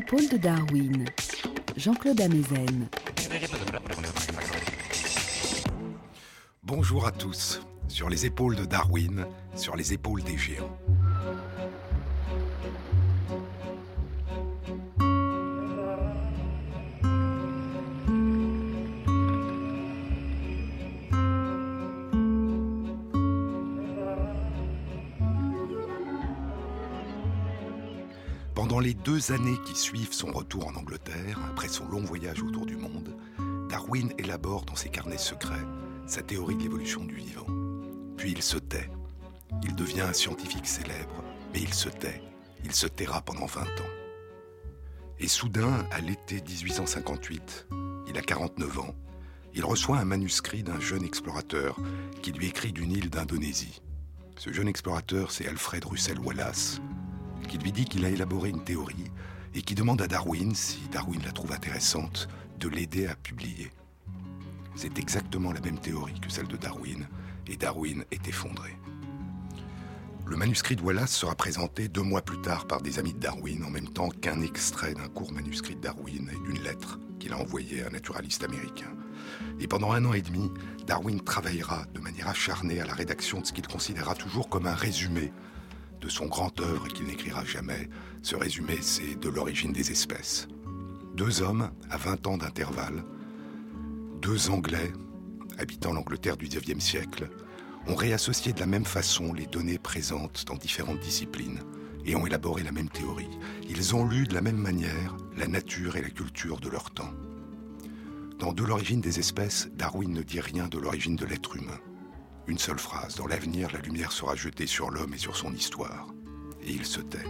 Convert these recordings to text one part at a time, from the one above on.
Épaules de Darwin, Jean-Claude Amezen. Bonjour à tous. Sur les épaules de Darwin, sur les épaules des géants. Les années qui suivent son retour en Angleterre, après son long voyage autour du monde, Darwin élabore dans ses carnets secrets sa théorie de l'évolution du vivant. Puis il se tait. Il devient un scientifique célèbre, mais il se tait. Il se taira pendant 20 ans. Et soudain, à l'été 1858, il a 49 ans, il reçoit un manuscrit d'un jeune explorateur qui lui écrit d'une île d'Indonésie. Ce jeune explorateur, c'est Alfred Russel Wallace, qui lui dit qu'il a élaboré une théorie et qui demande à Darwin, si Darwin la trouve intéressante, de l'aider à publier. C'est exactement la même théorie que celle de Darwin, et Darwin est effondré. Le manuscrit de Wallace sera présenté deux mois plus tard par des amis de Darwin, en même temps qu'un extrait d'un court manuscrit de Darwin et d'une lettre qu'il a envoyée à un naturaliste américain. Et pendant un an et demi, Darwin travaillera de manière acharnée à la rédaction de ce qu'il considérera toujours comme un résumé de son grand œuvre qu'il n'écrira jamais. Ce résumé, c'est de l'origine des espèces. Deux hommes à 20 ans d'intervalle, deux Anglais habitant l'Angleterre du XIXe siècle, ont réassocié de la même façon les données présentes dans différentes disciplines et ont élaboré la même théorie. Ils ont lu de la même manière la nature et la culture de leur temps. Dans De l'origine des espèces, Darwin ne dit rien de l'origine de l'être humain. Une seule phrase, dans l'avenir, la lumière sera jetée sur l'homme et sur son histoire. Et il se tait.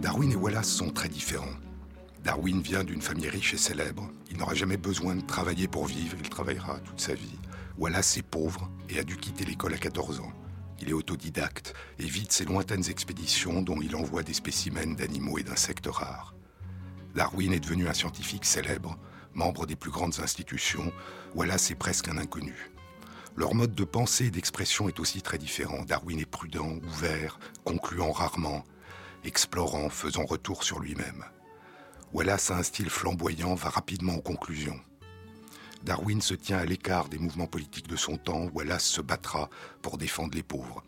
Darwin et Wallace sont très différents. Darwin vient d'une famille riche et célèbre. Il n'aura jamais besoin de travailler pour vivre, il travaillera toute sa vie. Wallace est pauvre et a dû quitter l'école à 14 ans. Il est autodidacte et vit ses lointaines expéditions dont il envoie des spécimens d'animaux et d'insectes rares. Darwin est devenu un scientifique célèbre, membre des plus grandes institutions. Wallace est presque un inconnu. Leur mode de pensée et d'expression est aussi très différent. Darwin est prudent, ouvert, concluant rarement, explorant, faisant retour sur lui-même. Wallace a un style flamboyant, va rapidement aux conclusions. Darwin se tient à l'écart des mouvements politiques de son temps, Wallace se battra pour défendre les pauvres.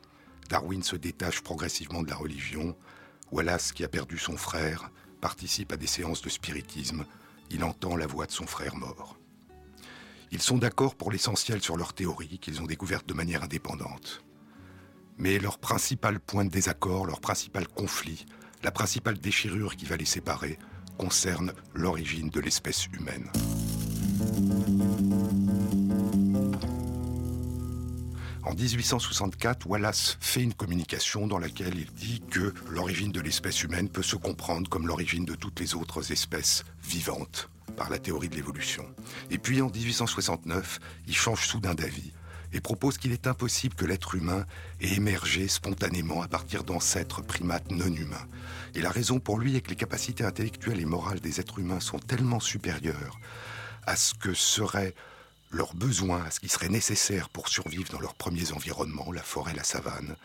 Darwin se détache progressivement de la religion, Wallace, qui a perdu son frère, participe à des séances de spiritisme, il entend la voix de son frère mort. Ils sont d'accord pour l'essentiel sur leur théorie qu'ils ont découverte de manière indépendante. Mais leur principal point de désaccord, leur principal conflit, la principale déchirure qui va les séparer, concerne l'origine de l'espèce humaine. En 1864, Wallace fait une communication dans laquelle il dit que l'origine de l'espèce humaine peut se comprendre comme l'origine de toutes les autres espèces vivantes par la théorie de l'évolution. Et puis en 1869, il change soudain d'avis et propose qu'il est impossible que l'être humain ait émergé spontanément à partir d'ancêtres primates non humains. Et la raison pour lui est que les capacités intellectuelles et morales des êtres humains sont tellement supérieures à ce que serait leurs besoins, à ce qui serait nécessaire pour survivre dans leurs premiers environnements, la forêt, la savane,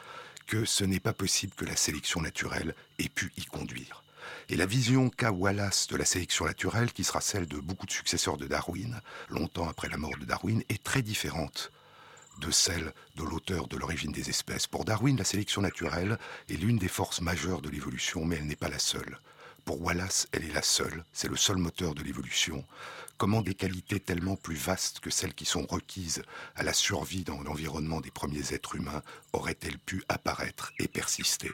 que ce n'est pas possible que la sélection naturelle ait pu y conduire. Et la vision qu'a Wallace de la sélection naturelle, qui sera celle de beaucoup de successeurs de Darwin, longtemps après la mort de Darwin, est très différente de celle de l'auteur de l'origine des espèces. Pour Darwin, la sélection naturelle est l'une des forces majeures de l'évolution, mais elle n'est pas la seule. Pour Wallace, elle est la seule, c'est le seul moteur de l'évolution. Comment des qualités tellement plus vastes que celles qui sont requises à la survie dans l'environnement des premiers êtres humains auraient-elles pu apparaître et persister?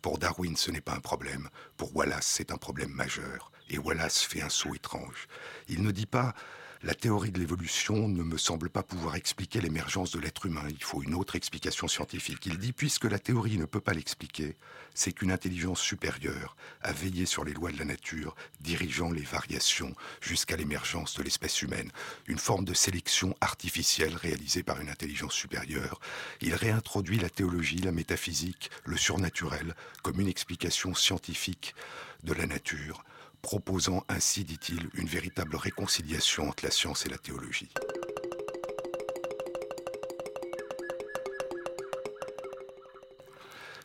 Pour Darwin, ce n'est pas un problème. Pour Wallace, c'est un problème majeur. Et Wallace fait un saut étrange. Il ne dit pas la théorie de l'évolution ne me semble pas pouvoir expliquer l'émergence de l'être humain. Il faut une autre explication scientifique. Il dit, puisque la théorie ne peut pas l'expliquer, c'est qu'une intelligence supérieure a veillé sur les lois de la nature, dirigeant les variations jusqu'à l'émergence de l'espèce humaine. Une forme de sélection artificielle réalisée par une intelligence supérieure. Il réintroduit la théologie, la métaphysique, le surnaturel comme une explication scientifique de la nature proposant ainsi, dit-il, une véritable réconciliation entre la science et la théologie.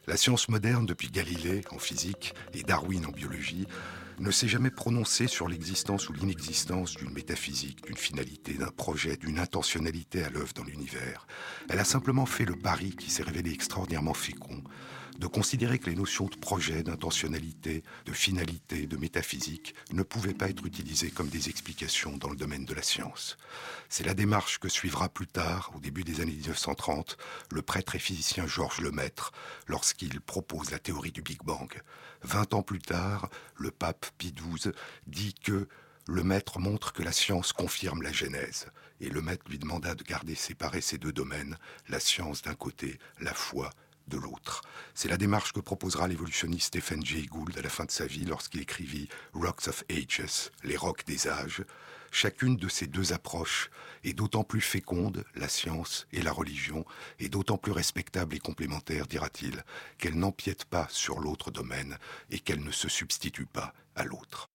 La science moderne, depuis Galilée en physique et Darwin en biologie, ne s'est jamais prononcée sur l'existence ou l'inexistence d'une métaphysique, d'une finalité, d'un projet, d'une intentionnalité à l'œuvre dans l'univers. Elle a simplement fait le pari qui s'est révélé extraordinairement fécond de considérer que les notions de projet, d'intentionnalité, de finalité, de métaphysique ne pouvaient pas être utilisées comme des explications dans le domaine de la science. C'est la démarche que suivra plus tard, au début des années 1930, le prêtre et physicien Georges Lemaître, lorsqu'il propose la théorie du Big Bang. Vingt ans plus tard, le pape Pie XII dit que le maître montre que la science confirme la Genèse, et le maître lui demanda de garder séparés ces deux domaines, la science d'un côté, la foi l'autre. C'est la démarche que proposera l'évolutionniste Stephen Jay Gould à la fin de sa vie lorsqu'il écrivit Rocks of Ages, les rocs des âges. Chacune de ces deux approches est d'autant plus féconde, la science et la religion, et d'autant plus respectable et complémentaire, dira-t-il, qu'elle n'empiète pas sur l'autre domaine et qu'elle ne se substitue pas à l'autre.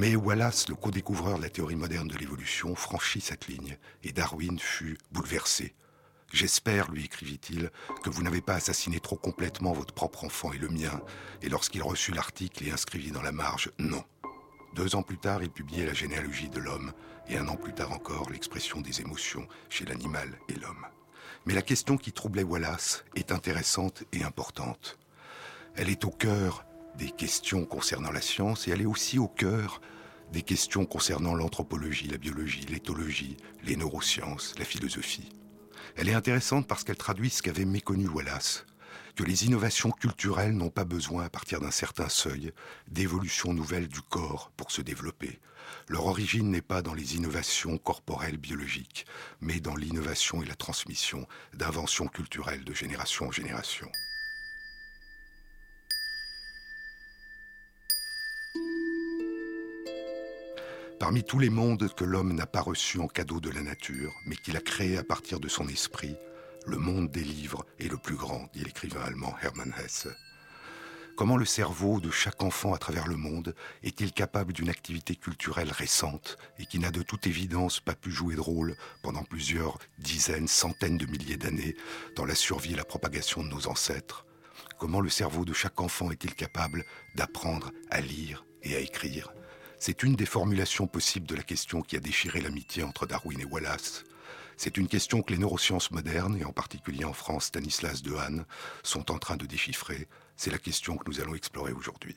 Mais Wallace, le co-découvreur de la théorie moderne de l'évolution, franchit cette ligne et Darwin fut bouleversé. J'espère, lui écrivit-il, que vous n'avez pas assassiné trop complètement votre propre enfant et le mien. Et lorsqu'il reçut l'article et inscrivit dans la marge Non. Deux ans plus tard, il publiait La généalogie de l'homme, et un an plus tard encore, l'expression des émotions chez l'animal et l'homme. Mais la question qui troublait Wallace est intéressante et importante. Elle est au cœur des questions concernant la science et elle est aussi au cœur des questions concernant l'anthropologie, la biologie, l'éthologie, les neurosciences, la philosophie. Elle est intéressante parce qu'elle traduit ce qu'avait méconnu Wallace, que les innovations culturelles n'ont pas besoin, à partir d'un certain seuil, d'évolution nouvelle du corps pour se développer. Leur origine n'est pas dans les innovations corporelles biologiques, mais dans l'innovation et la transmission d'inventions culturelles de génération en génération. Parmi tous les mondes que l'homme n'a pas reçus en cadeau de la nature, mais qu'il a créés à partir de son esprit, le monde des livres est le plus grand, dit l'écrivain allemand Hermann Hesse. Comment le cerveau de chaque enfant à travers le monde est-il capable d'une activité culturelle récente et qui n'a de toute évidence pas pu jouer de rôle pendant plusieurs dizaines, centaines de milliers d'années dans la survie et la propagation de nos ancêtres? Comment le cerveau de chaque enfant est-il capable d'apprendre à lire et à écrire? C'est une des formulations possibles de la question qui a déchiré l'amitié entre Darwin et Wallace. C'est une question que les neurosciences modernes, et en particulier en France Stanislas Dehaene, sont en train de déchiffrer. C'est la question que nous allons explorer aujourd'hui.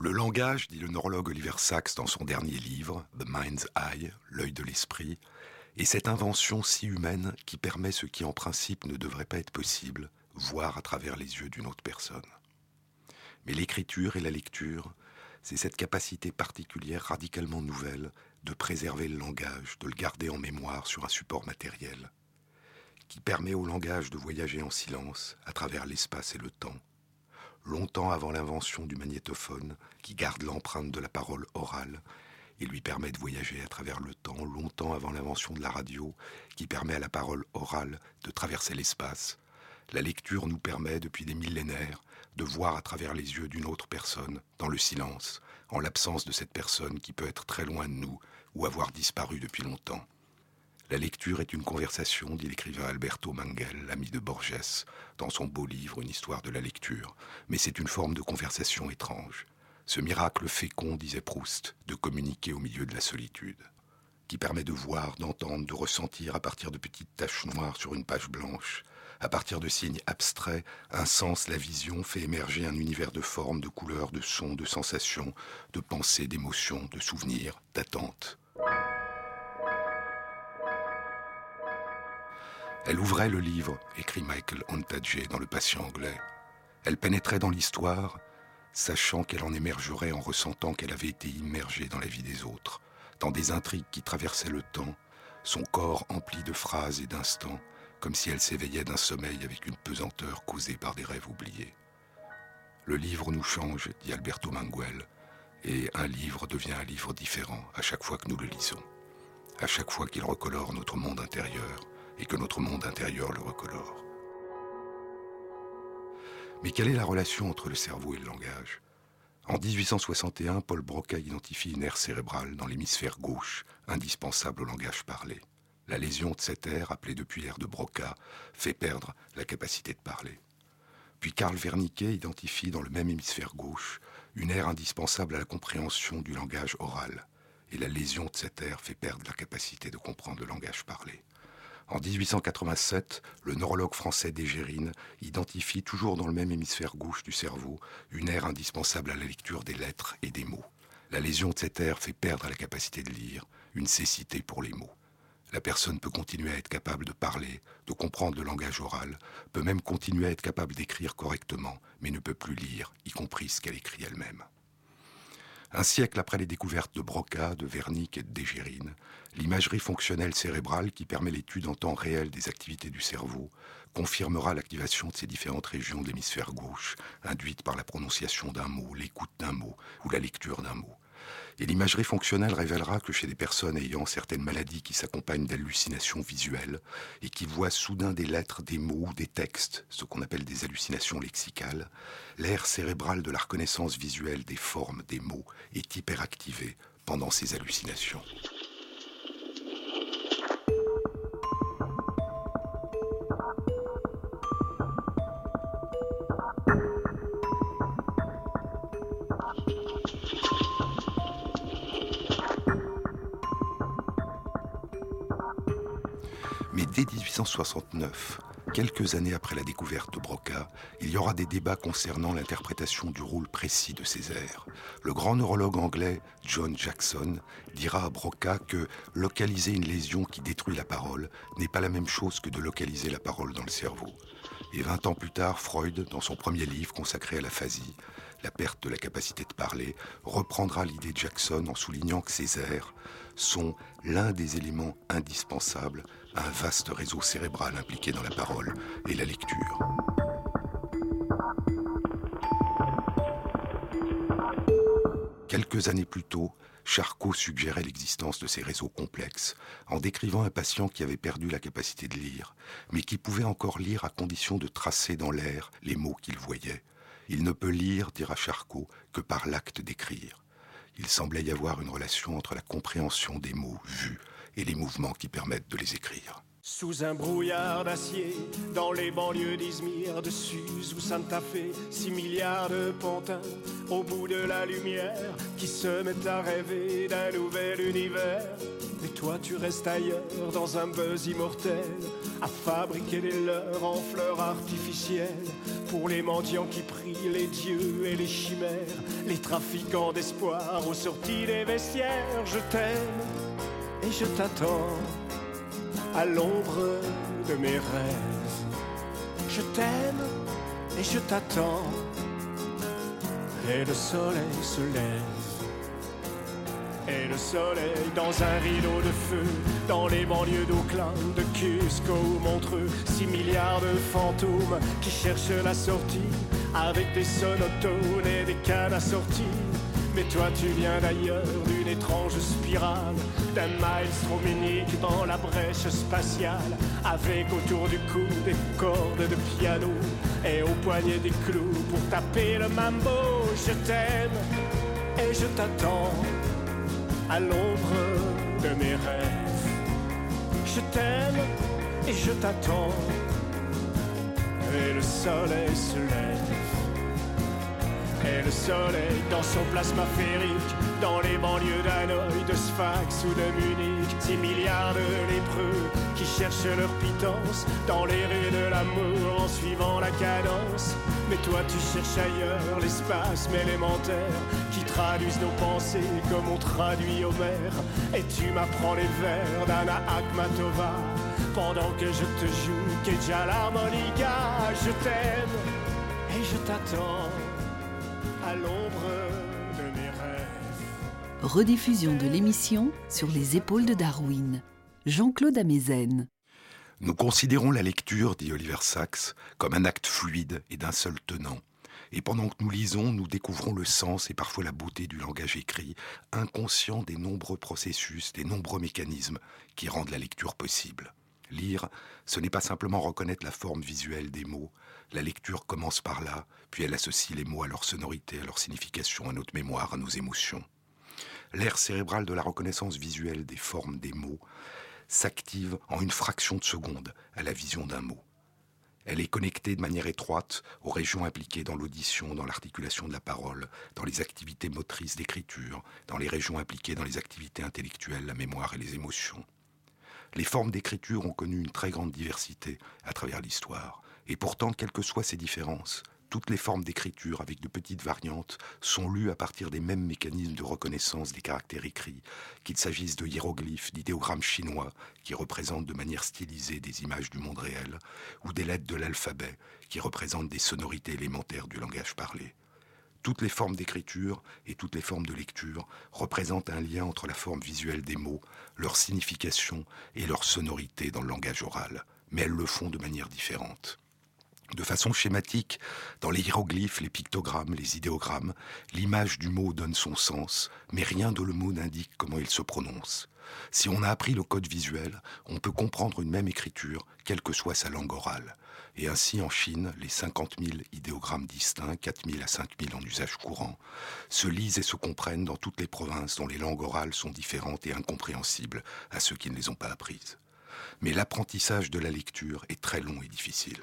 Le langage, dit le neurologue Oliver Sacks dans son dernier livre, The Mind's Eye, l'œil de l'esprit, est cette invention si humaine qui permet ce qui en principe ne devrait pas être possible, voir à travers les yeux d'une autre personne. Mais l'écriture et la lecture, c'est cette capacité particulière radicalement nouvelle de préserver le langage, de le garder en mémoire sur un support matériel, qui permet au langage de voyager en silence à travers l'espace et le temps, longtemps avant l'invention du magnétophone, qui garde l'empreinte de la parole orale et lui permet de voyager à travers le temps, longtemps avant l'invention de la radio, qui permet à la parole orale de traverser l'espace. La lecture nous permet, depuis des millénaires, de voir à travers les yeux d'une autre personne, dans le silence, en l'absence de cette personne qui peut être très loin de nous ou avoir disparu depuis longtemps. La lecture est une conversation, dit l'écrivain Alberto Mangel, l'ami de Borges, dans son beau livre Une histoire de la lecture, mais c'est une forme de conversation étrange. Ce miracle fécond, disait Proust, de communiquer au milieu de la solitude, qui permet de voir, d'entendre, de ressentir à partir de petites taches noires sur une page blanche, à partir de signes abstraits, un sens, la vision fait émerger un univers de formes, de couleurs, de sons, de sensations, de pensées, d'émotions, de souvenirs, d'attentes. Elle ouvrait le livre, écrit Michael Ontage dans Le Patient anglais. Elle pénétrait dans l'histoire, sachant qu'elle en émergerait en ressentant qu'elle avait été immergée dans la vie des autres, dans des intrigues qui traversaient le temps, son corps empli de phrases et d'instants, comme si elle s'éveillait d'un sommeil avec une pesanteur causée par des rêves oubliés. Le livre nous change, dit Alberto Manguel, et un livre devient un livre différent à chaque fois que nous le lisons, à chaque fois qu'il recolore notre monde intérieur, et que notre monde intérieur le recolore. Mais quelle est la relation entre le cerveau et le langage? En 1861, Paul Broca identifie une aire cérébrale dans l'hémisphère gauche, indispensable au langage parlé. La lésion de cette aire, appelée depuis l'aire de Broca, fait perdre la capacité de parler. Puis Karl Wernicke identifie dans le même hémisphère gauche une aire indispensable à la compréhension du langage oral. Et la lésion de cette aire fait perdre la capacité de comprendre le langage parlé. En 1887, le neurologue français Dégérine identifie, toujours dans le même hémisphère gauche du cerveau, une aire indispensable à la lecture des lettres et des mots. La lésion de cette aire fait perdre la capacité de lire, une cécité pour les mots. La personne peut continuer à être capable de parler, de comprendre le langage oral, peut même continuer à être capable d'écrire correctement, mais ne peut plus lire, y compris ce qu'elle écrit elle-même. Un siècle après les découvertes de Broca, de Wernicke et de Dégérine, l'imagerie fonctionnelle cérébrale qui permet l'étude en temps réel des activités du cerveau confirmera l'activation de ces différentes régions de l'hémisphère gauche, induite par la prononciation d'un mot, l'écoute d'un mot ou la lecture d'un mot. Et l'imagerie fonctionnelle révélera que chez des personnes ayant certaines maladies qui s'accompagnent d'hallucinations visuelles et qui voient soudain des lettres, des mots des textes, ce qu'on appelle des hallucinations lexicales, l'aire cérébrale de la reconnaissance visuelle des formes des mots est hyperactivée pendant ces hallucinations. 1869, quelques années après la découverte de Broca, il y aura des débats concernant l'interprétation du rôle précis de ces airs. Le grand neurologue anglais John Jackson dira à Broca que localiser une lésion qui détruit la parole n'est pas la même chose que de localiser la parole dans le cerveau. Et 20 ans plus tard, Freud, dans son premier livre consacré à l'aphasie, la perte de la capacité de parler, reprendra l'idée de Jackson en soulignant que ces airs sont l'un des éléments indispensables un vaste réseau cérébral impliqué dans la parole et la lecture. Quelques années plus tôt, Charcot suggérait l'existence de ces réseaux complexes en décrivant un patient qui avait perdu la capacité de lire, mais qui pouvait encore lire à condition de tracer dans l'air les mots qu'il voyait. Il ne peut lire, dira Charcot, que par l'acte d'écrire. Il semblait y avoir une relation entre la compréhension des mots vus et les mouvements qui permettent de les écrire. Sous un brouillard d'acier, dans les banlieues d'Izmir, de Suse ou Santa Fe, six milliards de pantins au bout de la lumière qui se mettent à rêver d'un nouvel univers. Et toi, tu restes ailleurs dans un buzz immortel, à fabriquer des leurs en fleurs artificielles pour les mendiants qui prient les dieux et les chimères, les trafiquants d'espoir aux sorties des vestiaires. Je t'aime et je t'attends à l'ombre de mes rêves. Je t'aime et je t'attends. Et le soleil se lève. Et le soleil dans un rideau de feu, dans les banlieues d'Auckland, de Cusco ou Montreux, six milliards de fantômes qui cherchent la sortie, avec des sonotones et des cannes assorties. Mais toi tu viens d'ailleurs, d'une étrange spirale, d'un maelstrom unique dans la brèche spatiale, avec autour du cou des cordes de piano et au poignet des clous pour taper le mambo. Je t'aime et je t'attends à l'ombre de mes rêves. Je t'aime et je t'attends et le soleil se lève. Et le soleil dans son plasma férique, dans les banlieues d'Hanoï, de Sfax ou de Munich, six milliards de lépreux qui cherchent leur pitance dans les rues de l'amour en suivant la cadence. Mais toi tu cherches ailleurs l'espace élémentaire qui traduisent nos pensées comme on traduit Homère. Et tu m'apprends les vers d'Anna Akhmatova pendant que je te joue Kedja l'harmonica. Je t'aime et je t'attends à l'ombre de mes rêves. Rediffusion de l'émission sur les épaules de Darwin. Jean-Claude Amezen. Nous considérons la lecture, dit Oliver Sacks, comme un acte fluide et d'un seul tenant. Et pendant que nous lisons, nous découvrons le sens et parfois la beauté du langage écrit, inconscient des nombreux processus, des nombreux mécanismes qui rendent la lecture possible. Lire, ce n'est pas simplement reconnaître la forme visuelle des mots. La lecture commence par là, puis elle associe les mots à leur sonorité, à leur signification, à notre mémoire, à nos émotions. L'air cérébral de la reconnaissance visuelle des formes des mots s'active en une fraction de seconde à la vision d'un mot. Elle est connectée de manière étroite aux régions impliquées dans l'audition, dans l'articulation de la parole, dans les activités motrices d'écriture, dans les régions impliquées dans les activités intellectuelles, la mémoire et les émotions. Les formes d'écriture ont connu une très grande diversité à travers l'histoire. Et pourtant, quelles que soient ces différences, toutes les formes d'écriture avec de petites variantes sont lues à partir des mêmes mécanismes de reconnaissance des caractères écrits, qu'il s'agisse de hiéroglyphes, d'idéogrammes chinois qui représentent de manière stylisée des images du monde réel, ou des lettres de l'alphabet qui représentent des sonorités élémentaires du langage parlé. Toutes les formes d'écriture et toutes les formes de lecture représentent un lien entre la forme visuelle des mots, leur signification et leur sonorité dans le langage oral, mais elles le font de manière différente. De façon schématique, dans les hiéroglyphes, les pictogrammes, les idéogrammes, l'image du mot donne son sens, mais rien de le mot n'indique comment il se prononce. Si on a appris le code visuel, on peut comprendre une même écriture, quelle que soit sa langue orale. Et ainsi, en Chine, les 50 000 idéogrammes distincts, 4 000 à 5 000 en usage courant, se lisent et se comprennent dans toutes les provinces dont les langues orales sont différentes et incompréhensibles à ceux qui ne les ont pas apprises. Mais l'apprentissage de la lecture est très long et difficile.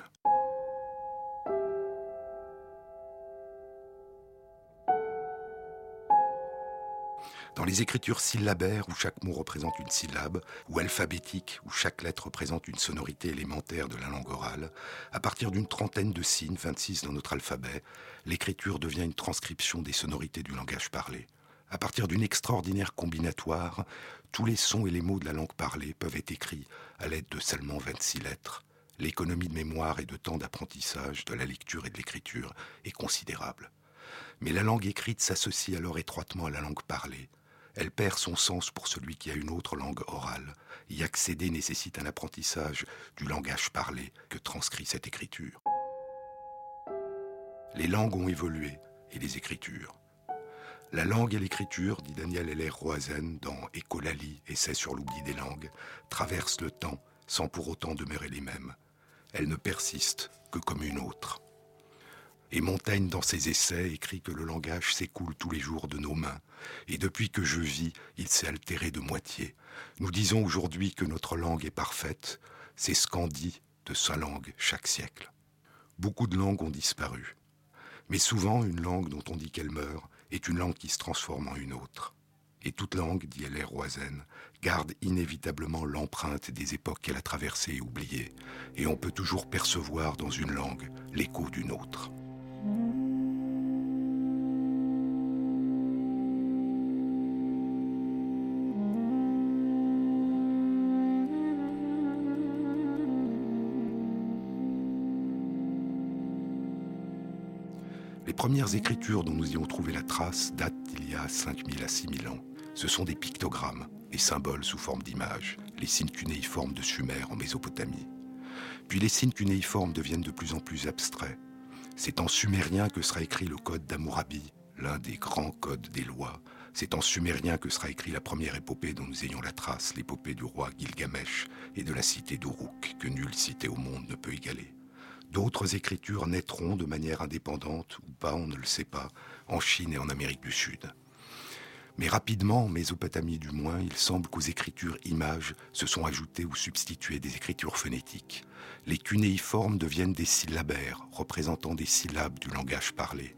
Dans les écritures syllabaires où chaque mot représente une syllabe, ou alphabétiques où chaque lettre représente une sonorité élémentaire de la langue orale, à partir d'une trentaine de signes, 26 dans notre alphabet, l'écriture devient une transcription des sonorités du langage parlé. À partir d'une extraordinaire combinatoire, tous les sons et les mots de la langue parlée peuvent être écrits à l'aide de seulement 26 lettres. L'économie de mémoire et de temps d'apprentissage de la lecture et de l'écriture est considérable. Mais la langue écrite s'associe alors étroitement à la langue parlée. Elle perd son sens pour celui qui a une autre langue orale. Y accéder nécessite un apprentissage du langage parlé que transcrit cette écriture. Les langues ont évolué, et les écritures. La langue et l'écriture, dit Daniel Heller Roazen dans Écolalie, Essai sur l'oubli des langues, traversent le temps sans pour autant demeurer les mêmes. Elles ne persistent que comme une autre. Et Montaigne, dans ses essais, écrit que le langage s'écoule tous les jours de nos mains, et depuis que je vis, il s'est altéré de moitié. Nous disons aujourd'hui que notre langue est parfaite, c'est ce qu'en dit de sa langue chaque siècle. Beaucoup de langues ont disparu, mais souvent une langue dont on dit qu'elle meurt est une langue qui se transforme en une autre. Et toute langue, dit L.R. Roisen, garde inévitablement l'empreinte des époques qu'elle a traversées et oubliées, et on peut toujours percevoir dans une langue l'écho d'une autre. Les premières écritures dont nous y avons trouvé la trace datent d'il y a 5000 à 6000 ans. Ce sont des pictogrammes, des symboles sous forme d'images, les signes cunéiformes de Sumer en Mésopotamie. Puis les signes cunéiformes deviennent de plus en plus abstraits. C'est en sumérien que sera écrit le code d'Amourabi, l'un des grands codes des lois. C'est en sumérien que sera écrit la première épopée dont nous ayons la trace, l'épopée du roi Gilgamesh et de la cité d'Uruk, que nulle cité au monde ne peut égaler. D'autres écritures naîtront de manière indépendante, ou pas, on ne le sait pas, en Chine et en Amérique du Sud. Mais rapidement, en Mésopotamie du moins, il semble qu'aux écritures images se sont ajoutées ou substituées des écritures phonétiques. Les cunéiformes deviennent des syllabaires, représentant des syllabes du langage parlé.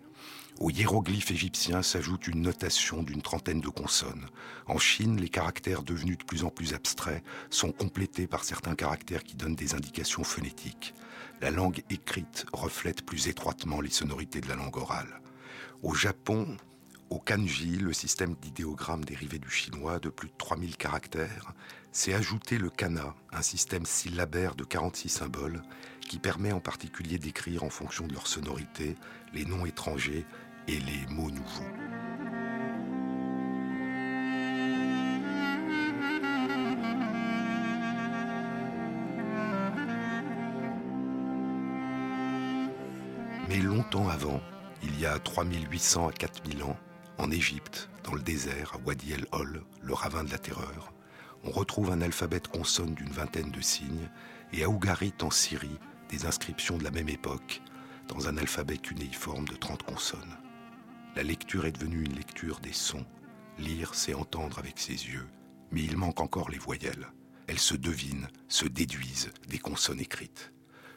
Aux hiéroglyphes égyptiens s'ajoute une notation d'une trentaine de consonnes. En Chine, les caractères devenus de plus en plus abstraits sont complétés par certains caractères qui donnent des indications phonétiques. La langue écrite reflète plus étroitement les sonorités de la langue orale. Au Japon, au kanji, le système d'idéogrammes dérivé du chinois de plus de 3000 caractères, s'est ajouté le kana, un système syllabaire de 46 symboles qui permet en particulier d'écrire en fonction de leur sonorité les noms étrangers et les mots nouveaux. Longtemps avant, il y a 3800 à 4000 ans, en Égypte, dans le désert, à Wadi el-Hol, le ravin de la terreur, on retrouve un alphabet de consonnes d'une vingtaine de signes, et à Ougarit, en Syrie, des inscriptions de la même époque, dans un alphabet cunéiforme de 30 consonnes. La lecture est devenue une lecture des sons. Lire, c'est entendre avec ses yeux, mais il manque encore les voyelles. Elles se devinent, se déduisent des consonnes écrites.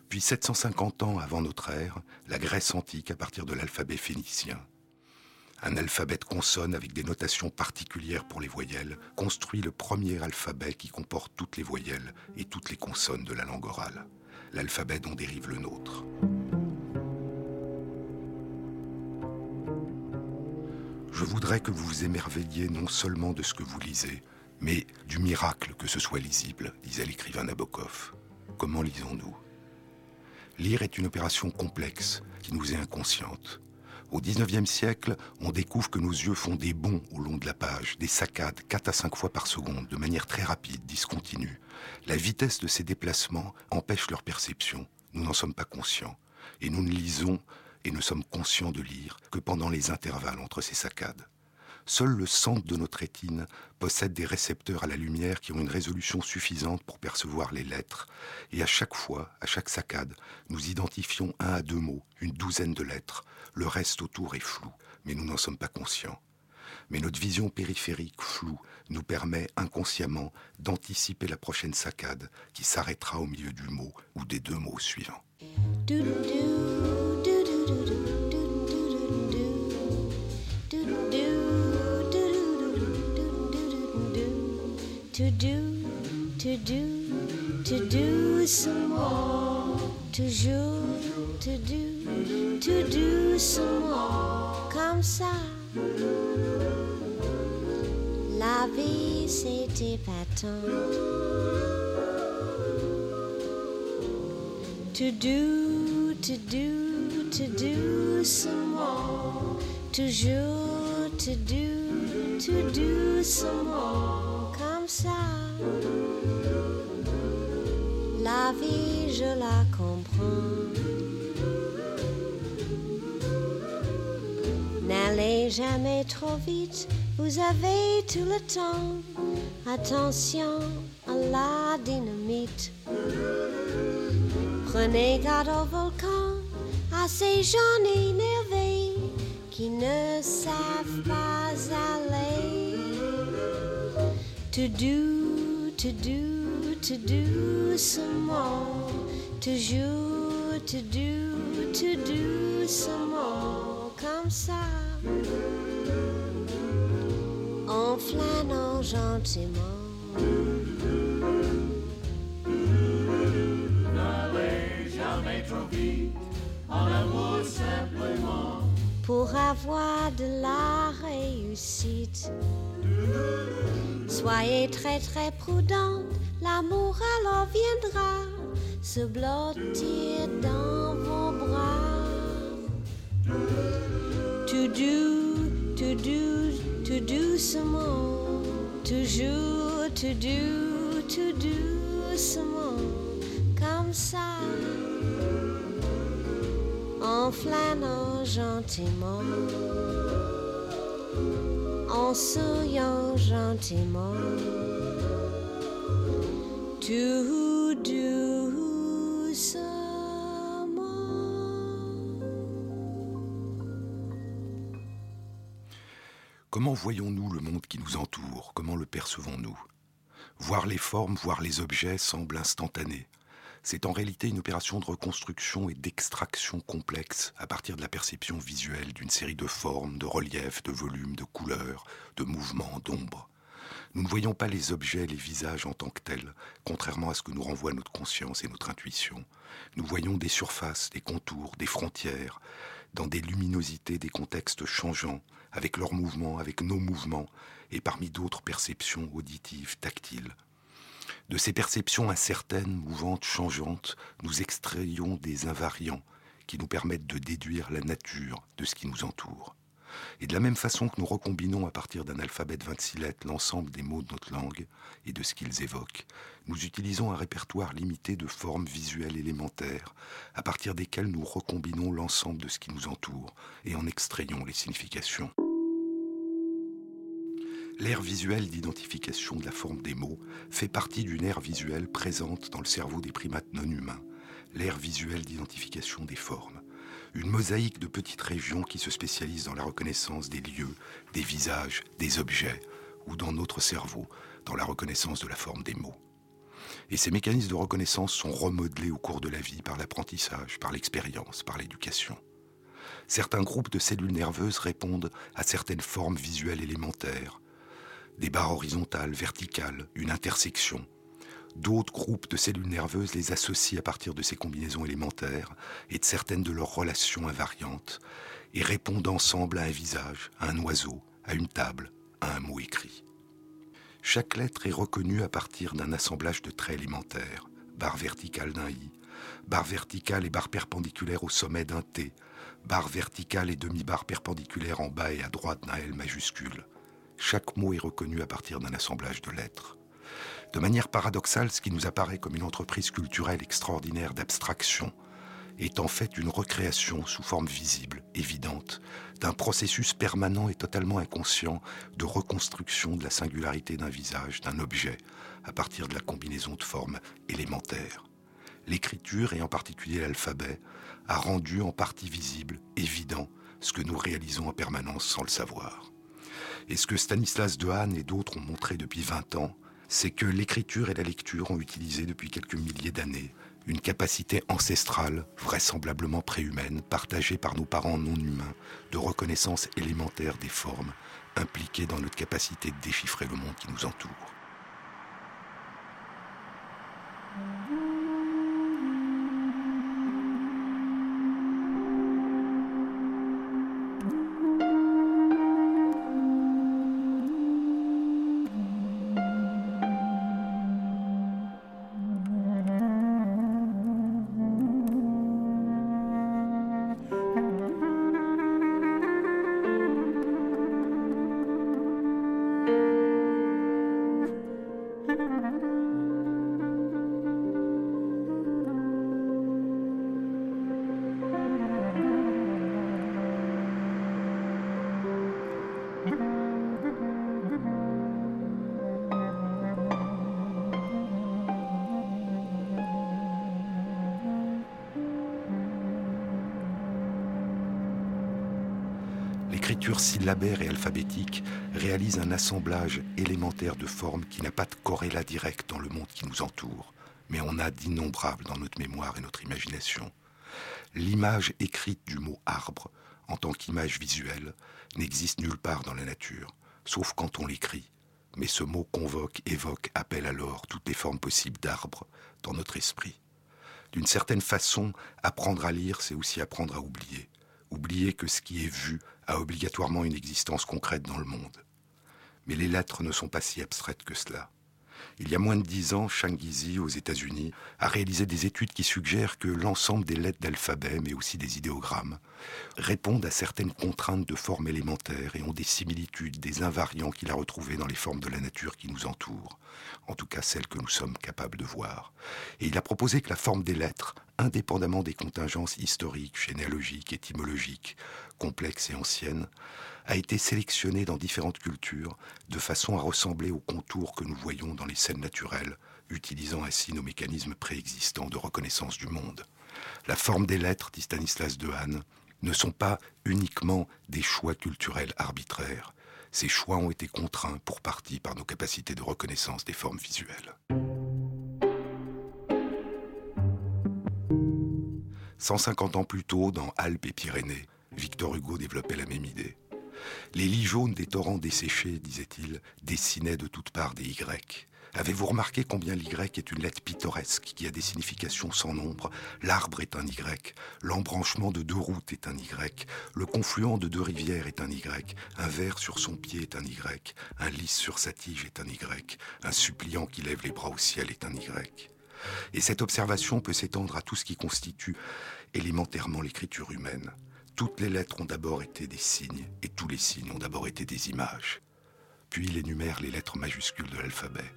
Puis 750 ans avant notre ère, la Grèce antique à partir de l'alphabet phénicien, un alphabet de consonnes avec des notations particulières pour les voyelles, construit le premier alphabet qui comporte toutes les voyelles et toutes les consonnes de la langue orale, l'alphabet dont dérive le nôtre. Je voudrais que vous vous émerveilliez non seulement de ce que vous lisez, mais du miracle que ce soit lisible, disait l'écrivain Nabokov. Comment lisons-nous? Lire est une opération complexe qui nous est inconsciente. Au XIXe siècle, on découvre que nos yeux font des bonds au long de la page, des saccades 4 à 5 fois par seconde, de manière très rapide, discontinue. La vitesse de ces déplacements empêche leur perception. Nous n'en sommes pas conscients. Et nous ne lisons et ne sommes conscients de lire que pendant les intervalles entre ces saccades. Seul le centre de notre rétine possède des récepteurs à la lumière qui ont une résolution suffisante pour percevoir les lettres. Et à chaque fois, à chaque saccade, nous identifions un à deux mots, une douzaine de lettres, le reste autour est flou, mais nous n'en sommes pas conscients. Mais notre vision périphérique floue nous permet inconsciemment d'anticiper la prochaine saccade qui s'arrêtera au milieu du mot ou des deux mots suivants. To do, to do, to do some more, toujours, to do. to do some more comme ça. La vie c'est épatant. To do, to do, to do some more. Toujours to do, to do some more ça. La vie, je la comprends. N'allez jamais trop vite, vous avez tout le temps. Attention à la dynamite. Prenez garde au volcan, à ces gens énervés qui ne savent pas aller. To do, to do, tout doucement, toujours tout doux, tout doucement, comme ça, en flânant gentiment. pour avoir de la réussite. Soyez très très prudente, l'amour alors viendra se blottir dans vos bras. Tout doux, tout doux, tout doucement, toujours tout doux, tout doucement, comme ça en flânant gentiment, en souriant gentiment, tout doucement. Comment voyons-nous le monde qui nous entoure? Comment le percevons-nous? Voir les formes, voir les objets semble instantané. C'est en réalité une opération de reconstruction et d'extraction complexe à partir de la perception visuelle d'une série de formes, de reliefs, de volumes, de couleurs, de mouvements, d'ombres. Nous ne voyons pas les objets, les visages en tant que tels, contrairement à ce que nous renvoie notre conscience et notre intuition. Nous voyons des surfaces, des contours, des frontières, dans des luminosités, des contextes changeants, avec leurs mouvements, avec nos mouvements, et parmi d'autres perceptions auditives, tactiles, de ces perceptions incertaines, mouvantes, changeantes, nous extrayons des invariants qui nous permettent de déduire la nature de ce qui nous entoure. Et de la même façon que nous recombinons à partir d'un alphabet de 26 lettres l'ensemble des mots de notre langue et de ce qu'ils évoquent, nous utilisons un répertoire limité de formes visuelles élémentaires à partir desquelles nous recombinons l'ensemble de ce qui nous entoure et en extrayons les significations. L'aire visuelle d'identification de la forme des mots fait partie d'une aire visuelle présente dans le cerveau des primates non humains, l'aire visuelle d'identification des formes. Une mosaïque de petites régions qui se spécialisent dans la reconnaissance des lieux, des visages, des objets, ou dans notre cerveau, dans la reconnaissance de la forme des mots. Et ces mécanismes de reconnaissance sont remodelés au cours de la vie par l'apprentissage, par l'expérience, par l'éducation. Certains groupes de cellules nerveuses répondent à certaines formes visuelles élémentaires, des barres horizontales, verticales, une intersection. D'autres groupes de cellules nerveuses les associent à partir de ces combinaisons élémentaires et de certaines de leurs relations invariantes, et répondent ensemble à un visage, à un oiseau, à une table, à un mot écrit. Chaque lettre est reconnue à partir d'un assemblage de traits élémentaires, barre verticale d'un i, barre verticale et barre perpendiculaire au sommet d'un T, barre verticale et demi-barre perpendiculaire en bas et à droite d'un L majuscule, chaque mot est reconnu à partir d'un assemblage de lettres. De manière paradoxale, ce qui nous apparaît comme une entreprise culturelle extraordinaire d'abstraction est en fait une recréation sous forme visible, évidente, d'un processus permanent et totalement inconscient de reconstruction de la singularité d'un visage, d'un objet, à partir de la combinaison de formes élémentaires. L'écriture, et en particulier l'alphabet, a rendu en partie visible, évident, ce que nous réalisons en permanence sans le savoir. Et ce que Stanislas Dehaene et d'autres ont montré depuis 20 ans, c'est que l'écriture et la lecture ont utilisé depuis quelques milliers d'années une capacité ancestrale, vraisemblablement préhumaine, partagée par nos parents non humains, de reconnaissance élémentaire des formes, impliquées dans notre capacité de déchiffrer le monde qui nous entoure. Syllabaire et alphabétique réalise un assemblage élémentaire de formes qui n'a pas de corrélat direct dans le monde qui nous entoure, mais on a d'innombrables dans notre mémoire et notre imagination. L'image écrite du mot arbre, en tant qu'image visuelle, n'existe nulle part dans la nature, sauf quand on l'écrit. Mais ce mot convoque, évoque, appelle alors toutes les formes possibles d'arbre dans notre esprit. D'une certaine façon, apprendre à lire, c'est aussi apprendre à oublier. Oublier que ce qui est vu a obligatoirement une existence concrète dans le monde. Mais les lettres ne sont pas si abstraites que cela. Il y a moins de dix ans, Gizi, aux États-Unis, a réalisé des études qui suggèrent que l'ensemble des lettres d'alphabet, mais aussi des idéogrammes, répondent à certaines contraintes de forme élémentaire et ont des similitudes, des invariants qu'il a retrouvés dans les formes de la nature qui nous entourent, en tout cas celles que nous sommes capables de voir. Et il a proposé que la forme des lettres, indépendamment des contingences historiques, généalogiques, étymologiques, complexes et anciennes, a été sélectionné dans différentes cultures de façon à ressembler aux contours que nous voyons dans les scènes naturelles, utilisant ainsi nos mécanismes préexistants de reconnaissance du monde. La forme des lettres, dit Stanislas Dehaene, ne sont pas uniquement des choix culturels arbitraires. Ces choix ont été contraints pour partie par nos capacités de reconnaissance des formes visuelles. 150 ans plus tôt, dans Alpes et Pyrénées, Victor Hugo développait la même idée. Les lits jaunes des torrents desséchés, disait-il, dessinaient de toutes parts des Y. Avez-vous remarqué combien l'Y est une lettre pittoresque qui a des significations sans nombre? L'arbre est un Y, l'embranchement de deux routes est un Y, le confluent de deux rivières est un Y, un ver sur son pied est un Y, un lys sur sa tige est un Y, un suppliant qui lève les bras au ciel est un Y. Et cette observation peut s'étendre à tout ce qui constitue élémentairement l'écriture humaine. Toutes les lettres ont d'abord été des signes, et tous les signes ont d'abord été des images. Puis il énumère les lettres majuscules de l'alphabet.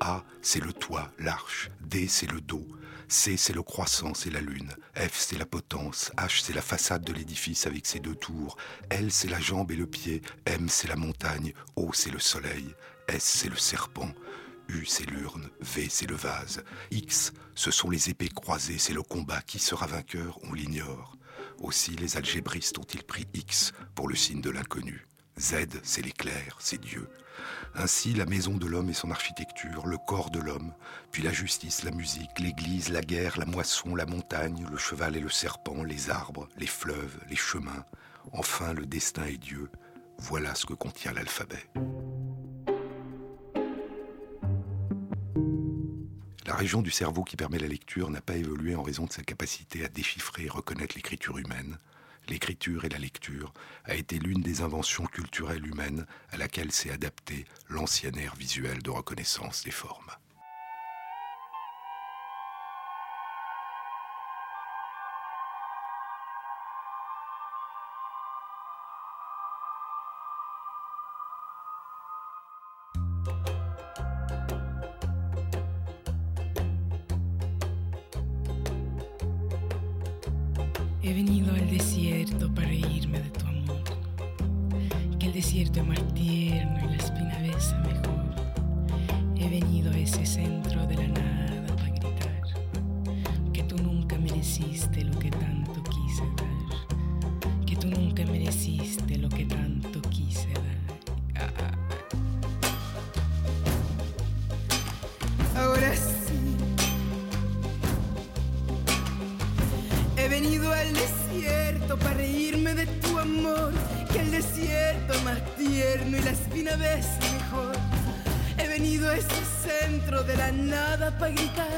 A, c'est le toit, l'arche. D, c'est le dos. C, c'est le croissant, c'est la lune. F, c'est la potence. H, c'est la façade de l'édifice avec ses deux tours. L, c'est la jambe et le pied. M, c'est la montagne. O, c'est le soleil. S, c'est le serpent. U, c'est l'urne. V, c'est le vase. X, ce sont les épées croisées, c'est le combat. Qui sera vainqueur, on l'ignore. Aussi les algébristes ont-ils pris X pour le signe de l'inconnu. Z, c'est l'éclair, c'est Dieu. Ainsi, la maison de l'homme et son architecture, le corps de l'homme, puis la justice, la musique, l'église, la guerre, la moisson, la montagne, le cheval et le serpent, les arbres, les fleuves, les chemins, enfin le destin et Dieu, voilà ce que contient l'alphabet. La région du cerveau qui permet la lecture n'a pas évolué en raison de sa capacité à déchiffrer et reconnaître l'écriture humaine. L'écriture et la lecture a été l'une des inventions culturelles humaines à laquelle s'est adapté l'ancien air visuel de reconnaissance des formes. He venido al desierto para reírme de tu amor. Que el desierto es más tierno y la espina besa mejor. He venido a ese centro de la nada para gritar que tú nunca mereciste lo que tanto para gritar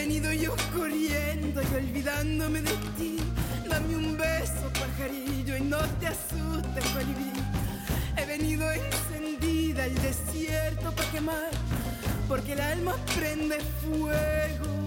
venido yo corriendo y olvidándome de ti. Dame un beso, pajarillo, y no te asustes, colibrí. He venido encendida el desierto para quemar, porque el alma prende fuego.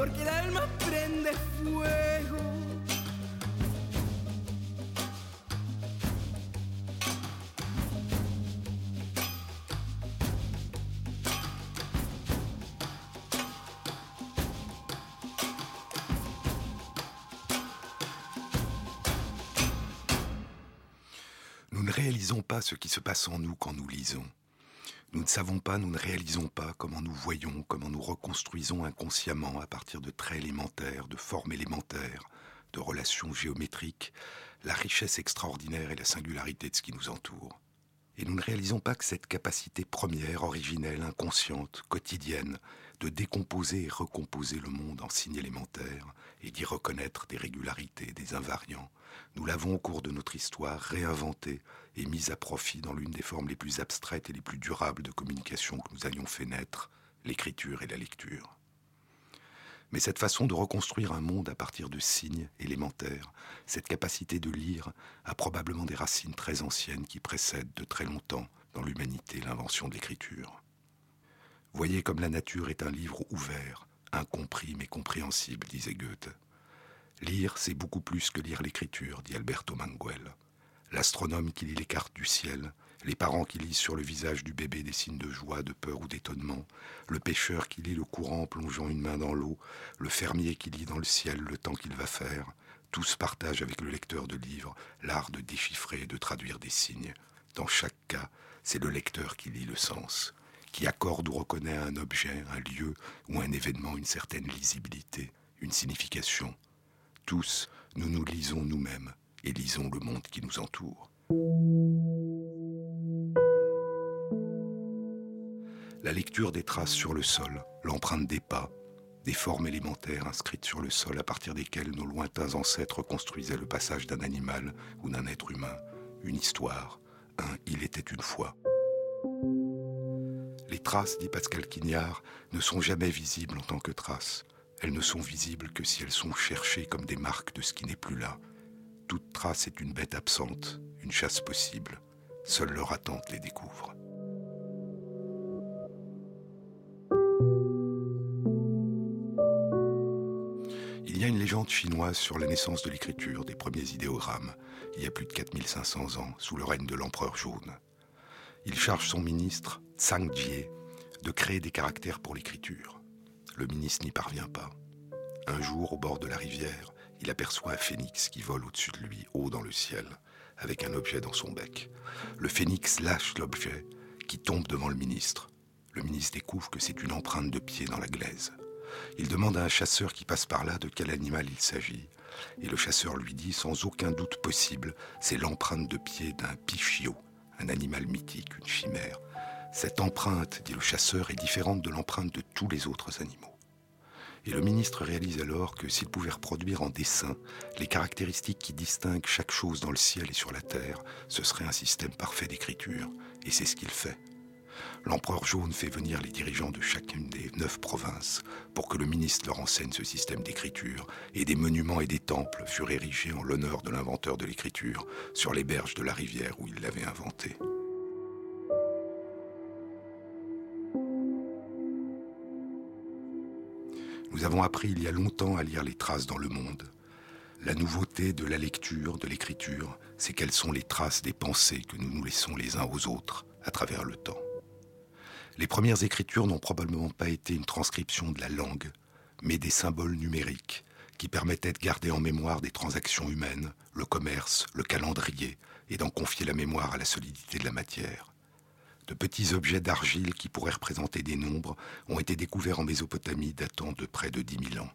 Porque el alma prende fuego. Nous ne réalisons pas ce qui se passe en nous quand nous lisons. Nous ne savons pas, nous ne réalisons pas comment nous voyons, comment nous reconstruisons inconsciemment à partir de traits élémentaires, de formes élémentaires, de relations géométriques, la richesse extraordinaire et la singularité de ce qui nous entoure. Et nous ne réalisons pas que cette capacité première, originelle, inconsciente, quotidienne, de décomposer et recomposer le monde en signes élémentaires et d'y reconnaître des régularités, des invariants, nous l'avons au cours de notre histoire réinventé et mis à profit dans l'une des formes les plus abstraites et les plus durables de communication que nous avions fait naître, l'écriture et la lecture. Mais cette façon de reconstruire un monde à partir de signes élémentaires, cette capacité de lire, a probablement des racines très anciennes qui précèdent de très longtemps dans l'humanité l'invention de l'écriture. Voyez comme la nature est un livre ouvert, incompris mais compréhensible, disait Goethe. Lire, c'est beaucoup plus que lire l'écriture, dit Alberto Manguel. L'astronome qui lit les cartes du ciel, les parents qui lisent sur le visage du bébé des signes de joie, de peur ou d'étonnement, le pêcheur qui lit le courant plongeant une main dans l'eau, le fermier qui lit dans le ciel le temps qu'il va faire, tous partagent avec le lecteur de livres l'art de déchiffrer et de traduire des signes. Dans chaque cas, c'est le lecteur qui lit le sens, qui accorde ou reconnaît à un objet, un lieu ou un événement une certaine lisibilité, une signification. Tous, nous nous lisons nous-mêmes et lisons le monde qui nous entoure. La lecture des traces sur le sol, l'empreinte des pas, des formes élémentaires inscrites sur le sol à partir desquelles nos lointains ancêtres construisaient le passage d'un animal ou d'un être humain, une histoire, un il était une fois. Les traces, dit Pascal Quignard, ne sont jamais visibles en tant que traces. Elles ne sont visibles que si elles sont cherchées comme des marques de ce qui n'est plus là. Toute trace est une bête absente, une chasse possible. Seule leur attente les découvre. Il y a une légende chinoise sur la naissance de l'écriture des premiers idéogrammes, il y a plus de 4500 ans, sous le règne de l'empereur jaune. Il charge son ministre, Tsang Jie, de créer des caractères pour l'écriture. Le ministre n'y parvient pas. Un jour, au bord de la rivière, il aperçoit un phénix qui vole au-dessus de lui, haut dans le ciel, avec un objet dans son bec. Le phénix lâche l'objet, qui tombe devant le ministre. Le ministre découvre que c'est une empreinte de pied dans la glaise. Il demande à un chasseur qui passe par là de quel animal il s'agit. Et le chasseur lui dit, sans aucun doute possible, c'est l'empreinte de pied d'un pichio, un animal mythique, une chimère. Cette empreinte, dit le chasseur, est différente de l'empreinte de tous les autres animaux. Et le ministre réalise alors que s'il pouvait reproduire en dessin les caractéristiques qui distinguent chaque chose dans le ciel et sur la terre, ce serait un système parfait d'écriture. Et c'est ce qu'il fait. L'empereur jaune fait venir les dirigeants de chacune des neuf provinces pour que le ministre leur enseigne ce système d'écriture, et des monuments et des temples furent érigés en l'honneur de l'inventeur de l'écriture sur les berges de la rivière où il l'avait inventé. Nous avons appris il y a longtemps à lire les traces dans le monde. La nouveauté de la lecture, de l'écriture, c'est quelles sont les traces des pensées que nous nous laissons les uns aux autres à travers le temps. Les premières écritures n'ont probablement pas été une transcription de la langue, mais des symboles numériques qui permettaient de garder en mémoire des transactions humaines, le commerce, le calendrier, et d'en confier la mémoire à la solidité de la matière. De petits objets d'argile qui pourraient représenter des nombres ont été découverts en Mésopotamie datant de près de 10 000 ans.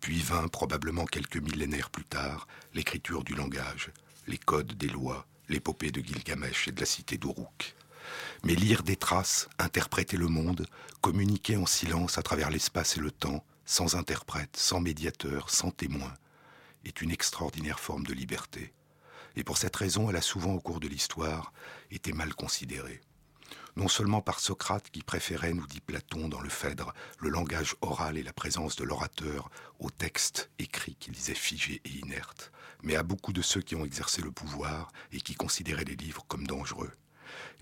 Puis vint, probablement quelques millénaires plus tard, l'écriture du langage, les codes des lois, l'épopée de Gilgamesh et de la cité d'Uruk. Mais lire des traces, interpréter le monde, communiquer en silence à travers l'espace et le temps, sans interprète, sans médiateur, sans témoin, est une extraordinaire forme de liberté. Et pour cette raison, elle a souvent, au cours de l'histoire, été mal considérée non seulement par Socrate qui préférait, nous dit Platon dans le Phèdre, le langage oral et la présence de l'orateur au texte écrit qu'il disait figé et inerte, mais à beaucoup de ceux qui ont exercé le pouvoir et qui considéraient les livres comme dangereux.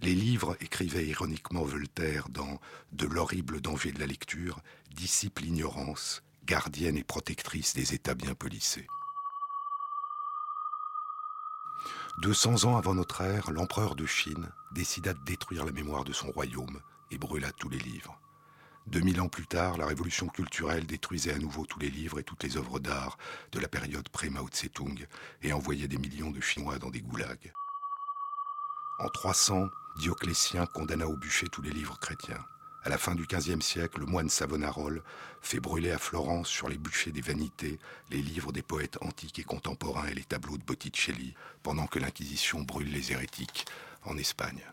Les livres, écrivait ironiquement Voltaire dans De l'horrible danger de la lecture, dissipent l'ignorance, gardienne et protectrice des États bien polissés. 200 ans avant notre ère, l'empereur de Chine décida de détruire la mémoire de son royaume et brûla tous les livres. 2000 ans plus tard, la révolution culturelle détruisait à nouveau tous les livres et toutes les œuvres d'art de la période pré-Mao Tse-tung et envoyait des millions de Chinois dans des goulags. En 300, Dioclétien condamna au bûcher tous les livres chrétiens. À la fin du XVe siècle, le moine Savonarole fait brûler à Florence, sur les bûchers des vanités, les livres des poètes antiques et contemporains et les tableaux de Botticelli, pendant que l'Inquisition brûle les hérétiques en Espagne.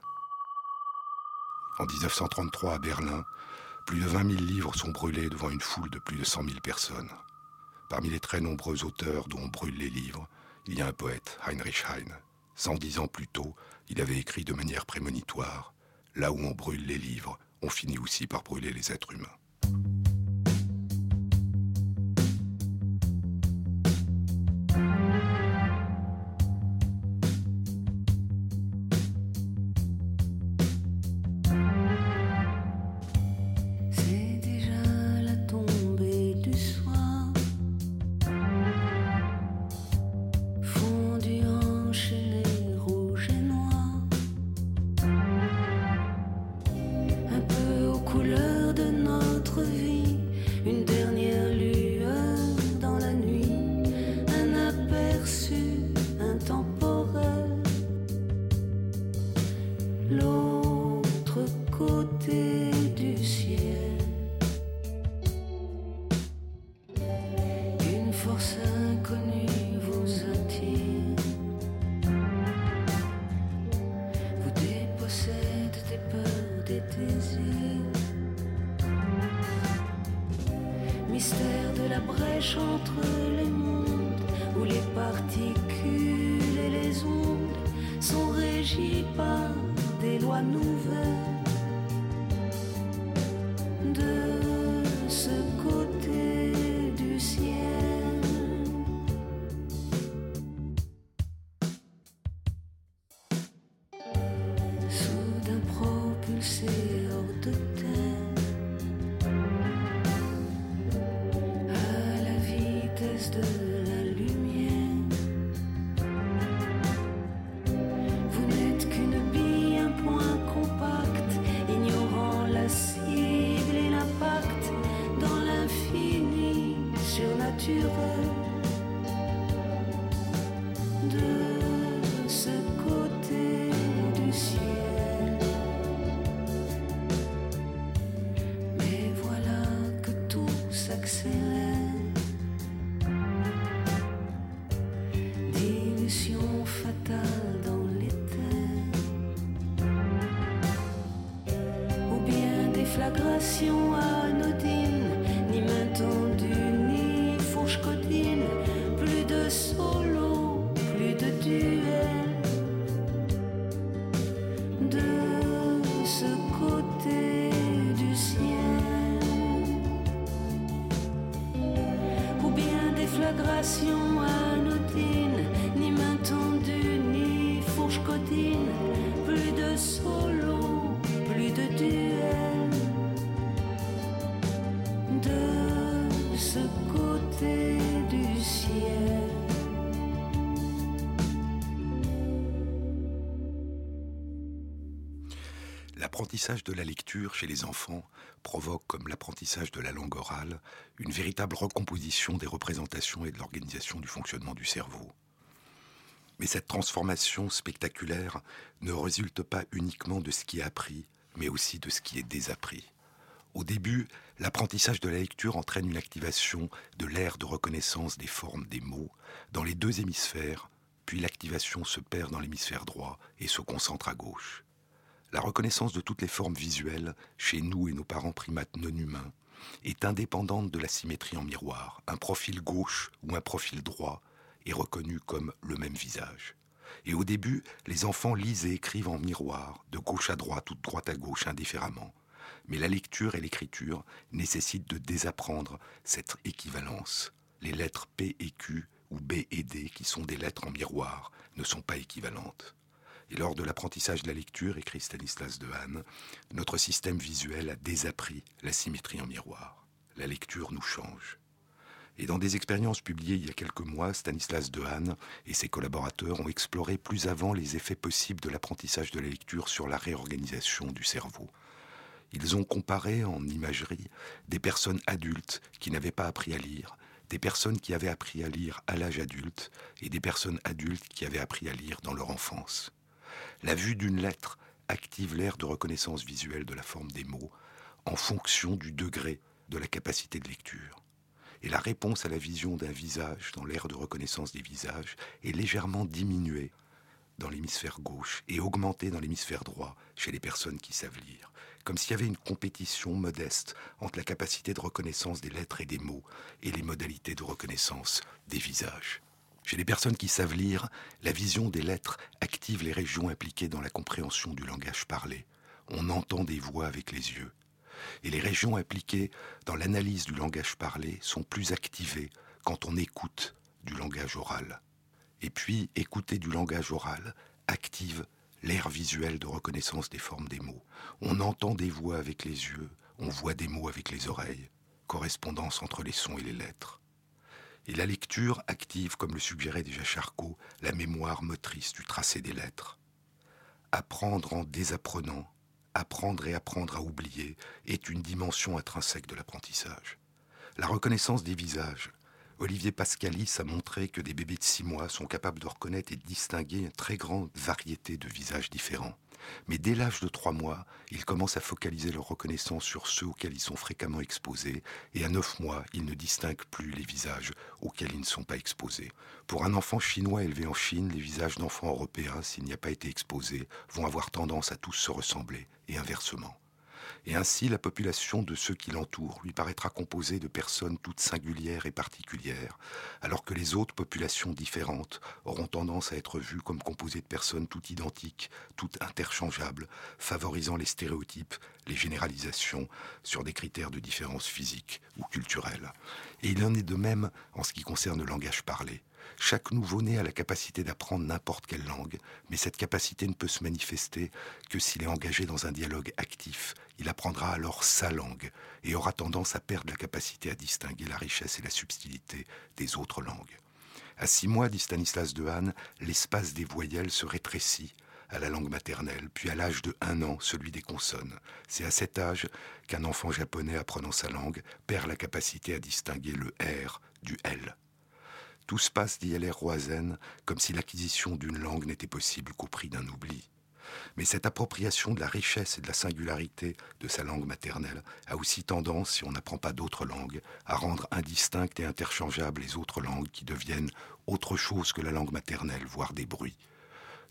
En 1933, à Berlin, plus de 20 000 livres sont brûlés devant une foule de plus de 100 000 personnes. Parmi les très nombreux auteurs dont on brûle les livres, il y a un poète, Heinrich Heine. 110 ans plus tôt, il avait écrit de manière prémonitoire Là où on brûle les livres, on finit aussi par brûler les êtres humains. L'apprentissage de la lecture chez les enfants provoque, comme l'apprentissage de la langue orale, une véritable recomposition des représentations et de l'organisation du fonctionnement du cerveau. Mais cette transformation spectaculaire ne résulte pas uniquement de ce qui est appris, mais aussi de ce qui est désappris. Au début, l'apprentissage de la lecture entraîne une activation de l'aire de reconnaissance des formes des mots dans les deux hémisphères, puis l'activation se perd dans l'hémisphère droit et se concentre à gauche. La reconnaissance de toutes les formes visuelles, chez nous et nos parents primates non humains, est indépendante de la symétrie en miroir. Un profil gauche ou un profil droit est reconnu comme le même visage. Et au début, les enfants lisent et écrivent en miroir, de gauche à droite ou de droite à gauche, indifféremment. Mais la lecture et l'écriture nécessitent de désapprendre cette équivalence. Les lettres P et Q ou B et D, qui sont des lettres en miroir, ne sont pas équivalentes. Et lors de l'apprentissage de la lecture, écrit Stanislas Dehaene, notre système visuel a désappris la symétrie en miroir. La lecture nous change. Et dans des expériences publiées il y a quelques mois, Stanislas Dehaene et ses collaborateurs ont exploré plus avant les effets possibles de l'apprentissage de la lecture sur la réorganisation du cerveau. Ils ont comparé en imagerie des personnes adultes qui n'avaient pas appris à lire, des personnes qui avaient appris à lire à l'âge adulte et des personnes adultes qui avaient appris à lire dans leur enfance. La vue d'une lettre active l'aire de reconnaissance visuelle de la forme des mots en fonction du degré de la capacité de lecture. Et la réponse à la vision d'un visage dans l'aire de reconnaissance des visages est légèrement diminuée dans l'hémisphère gauche et augmentée dans l'hémisphère droit chez les personnes qui savent lire, comme s'il y avait une compétition modeste entre la capacité de reconnaissance des lettres et des mots et les modalités de reconnaissance des visages. Chez les personnes qui savent lire, la vision des lettres active les régions impliquées dans la compréhension du langage parlé. On entend des voix avec les yeux. Et les régions impliquées dans l'analyse du langage parlé sont plus activées quand on écoute du langage oral. Et puis, écouter du langage oral active l'air visuel de reconnaissance des formes des mots. On entend des voix avec les yeux, on voit des mots avec les oreilles, correspondance entre les sons et les lettres. Et la lecture active, comme le suggérait déjà Charcot, la mémoire motrice du tracé des lettres. Apprendre en désapprenant, apprendre et apprendre à oublier est une dimension intrinsèque de l'apprentissage. La reconnaissance des visages. Olivier Pascalis a montré que des bébés de six mois sont capables de reconnaître et de distinguer une très grande variété de visages différents. Mais dès l'âge de trois mois, ils commencent à focaliser leur reconnaissance sur ceux auxquels ils sont fréquemment exposés, et à neuf mois, ils ne distinguent plus les visages auxquels ils ne sont pas exposés. Pour un enfant chinois élevé en Chine, les visages d'enfants européens, s'il n'y a pas été exposé, vont avoir tendance à tous se ressembler, et inversement et ainsi la population de ceux qui l'entourent lui paraîtra composée de personnes toutes singulières et particulières, alors que les autres populations différentes auront tendance à être vues comme composées de personnes toutes identiques, toutes interchangeables, favorisant les stéréotypes, les généralisations sur des critères de différence physique ou culturelle. Et il en est de même en ce qui concerne le langage parlé. Chaque nouveau-né a la capacité d'apprendre n'importe quelle langue, mais cette capacité ne peut se manifester que s'il est engagé dans un dialogue actif. Il apprendra alors sa langue et aura tendance à perdre la capacité à distinguer la richesse et la subtilité des autres langues. À six mois, dit Stanislas Dehaene, l'espace des voyelles se rétrécit à la langue maternelle, puis à l'âge de un an, celui des consonnes. C'est à cet âge qu'un enfant japonais apprenant sa langue perd la capacité à distinguer le R du L. Tout se passe, dit L.R. Roizen, comme si l'acquisition d'une langue n'était possible qu'au prix d'un oubli. Mais cette appropriation de la richesse et de la singularité de sa langue maternelle a aussi tendance, si on n'apprend pas d'autres langues, à rendre indistinctes et interchangeables les autres langues qui deviennent autre chose que la langue maternelle, voire des bruits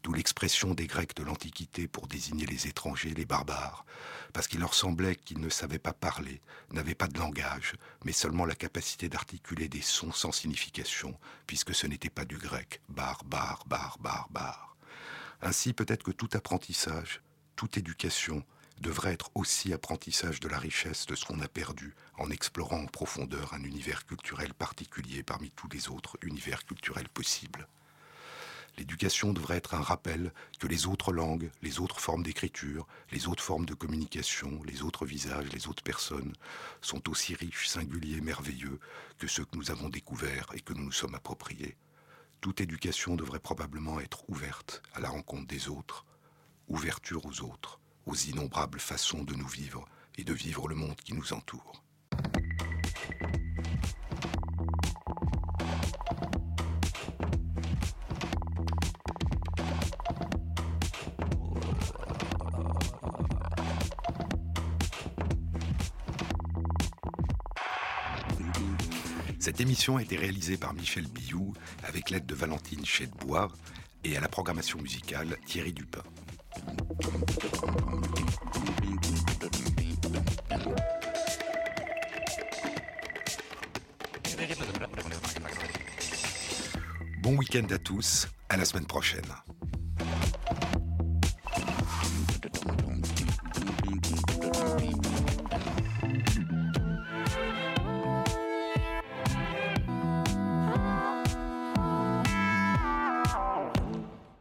d'où l'expression des Grecs de l'Antiquité pour désigner les étrangers, les barbares, parce qu'il leur semblait qu'ils ne savaient pas parler, n'avaient pas de langage, mais seulement la capacité d'articuler des sons sans signification, puisque ce n'était pas du grec, bar, bar, bar, bar, bar. Ainsi peut-être que tout apprentissage, toute éducation, devrait être aussi apprentissage de la richesse de ce qu'on a perdu en explorant en profondeur un univers culturel particulier parmi tous les autres univers culturels possibles. L'éducation devrait être un rappel que les autres langues, les autres formes d'écriture, les autres formes de communication, les autres visages, les autres personnes sont aussi riches, singuliers, merveilleux que ceux que nous avons découverts et que nous nous sommes appropriés. Toute éducation devrait probablement être ouverte à la rencontre des autres, ouverture aux autres, aux innombrables façons de nous vivre et de vivre le monde qui nous entoure. Cette émission a été réalisée par Michel Billou avec l'aide de Valentine Chedbois et à la programmation musicale Thierry Dupin. Bon week-end à tous, à la semaine prochaine.